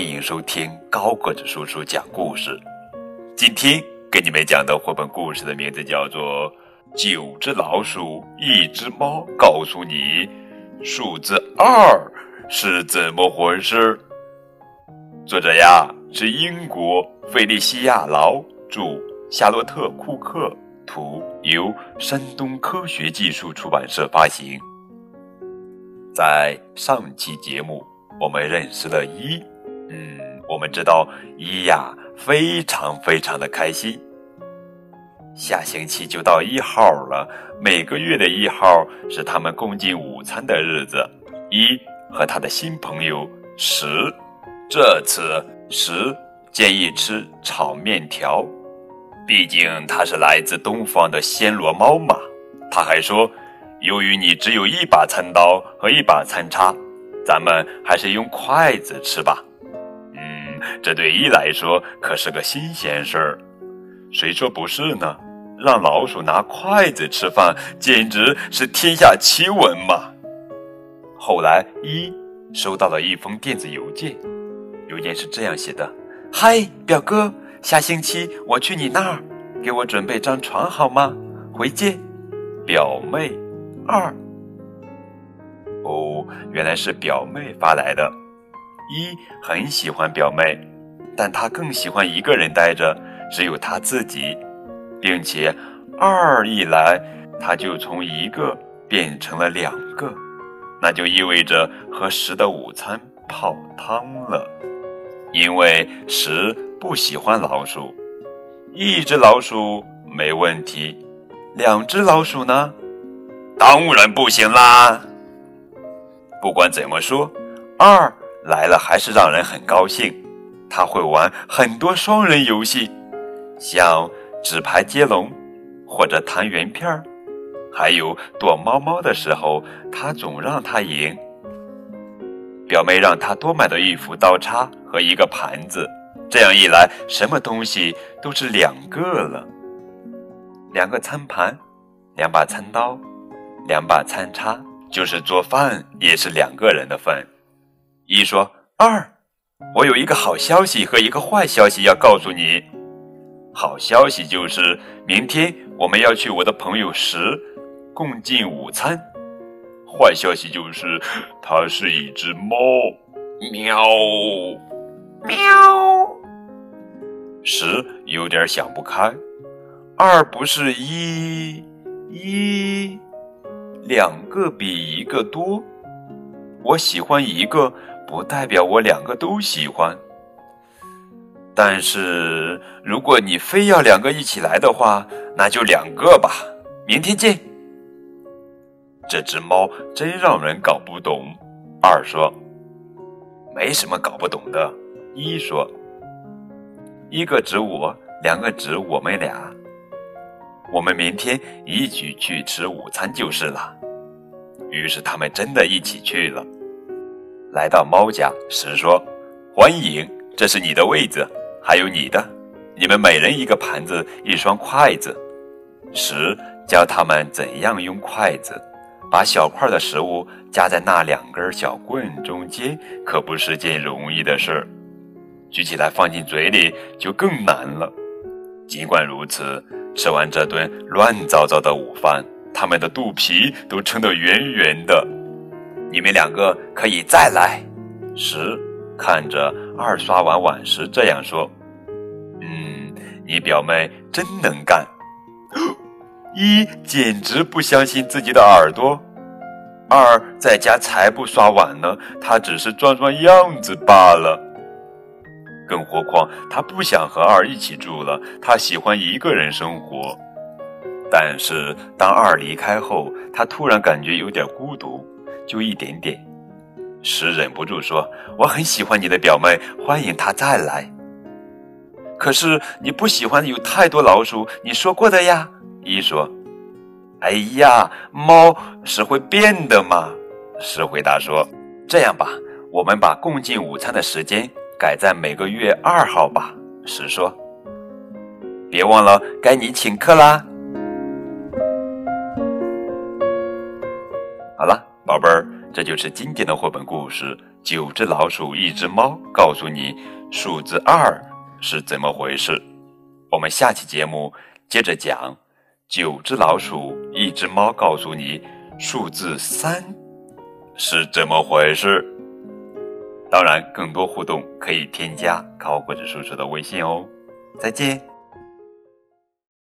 欢迎收听高个子叔叔讲故事。今天给你们讲的绘本故事的名字叫做《九只老鼠，一只猫》，告诉你数字二是怎么回事。作者呀是英国费利西亚劳著，夏洛特库克图，由山东科学技术出版社发行。在上期节目，我们认识了一。嗯，我们知道一呀非常非常的开心。下星期就到一号了，每个月的一号是他们共进午餐的日子。一和他的新朋友十，这次十建议吃炒面条，毕竟他是来自东方的暹罗猫嘛。他还说，由于你只有一把餐刀和一把餐叉，咱们还是用筷子吃吧。这对一来说可是个新鲜事儿，谁说不是呢？让老鼠拿筷子吃饭，简直是天下奇闻嘛！后来一收到了一封电子邮件，邮件是这样写的：“嗨，表哥，下星期我去你那儿，给我准备张床好吗？回见，表妹二。”哦，原来是表妹发来的。一很喜欢表妹，但他更喜欢一个人待着，只有他自己，并且二一来，他就从一个变成了两个，那就意味着和十的午餐泡汤了，因为十不喜欢老鼠，一只老鼠没问题，两只老鼠呢，当然不行啦。不管怎么说，二。来了还是让人很高兴，他会玩很多双人游戏，像纸牌接龙或者弹圆片儿，还有躲猫猫的时候，他总让他赢。表妹让他多买了一副刀叉和一个盘子，这样一来，什么东西都是两个了。两个餐盘，两把餐刀，两把餐叉，就是做饭也是两个人的份。一说二，我有一个好消息和一个坏消息要告诉你。好消息就是明天我们要去我的朋友十共进午餐。坏消息就是它是一只猫，喵喵。十有点想不开，二不是一一两个比一个多，我喜欢一个。不代表我两个都喜欢，但是如果你非要两个一起来的话，那就两个吧。明天见。这只猫真让人搞不懂。二说，没什么搞不懂的。一说，一个指我，两个指我们俩。我们明天一起去吃午餐就是了。于是他们真的一起去了。来到猫家，时说：“欢迎，这是你的位子，还有你的，你们每人一个盘子，一双筷子。”十教他们怎样用筷子，把小块的食物夹在那两根小棍中间，可不是件容易的事儿。举起来放进嘴里就更难了。尽管如此，吃完这顿乱糟糟的午饭，他们的肚皮都撑得圆圆的。你们两个可以再来。十看着二刷完碗时这样说：“嗯，你表妹真能干。”一简直不相信自己的耳朵。二在家才不刷碗呢，他只是装装样子罢了。更何况他不想和二一起住了，他喜欢一个人生活。但是当二离开后，他突然感觉有点孤独。就一点点，十忍不住说：“我很喜欢你的表妹，欢迎她再来。”可是你不喜欢有太多老鼠，你说过的呀。一说：“哎呀，猫是会变的嘛。”十回答说：“这样吧，我们把共进午餐的时间改在每个月二号吧。”十说：“别忘了，该你请客啦。”这就是今天的绘本故事：九只老鼠，一只猫，告诉你数字二是怎么回事。我们下期节目接着讲：九只老鼠，一只猫，告诉你数字三是怎么回事。当然，更多互动可以添加高个子叔叔的微信哦。再见。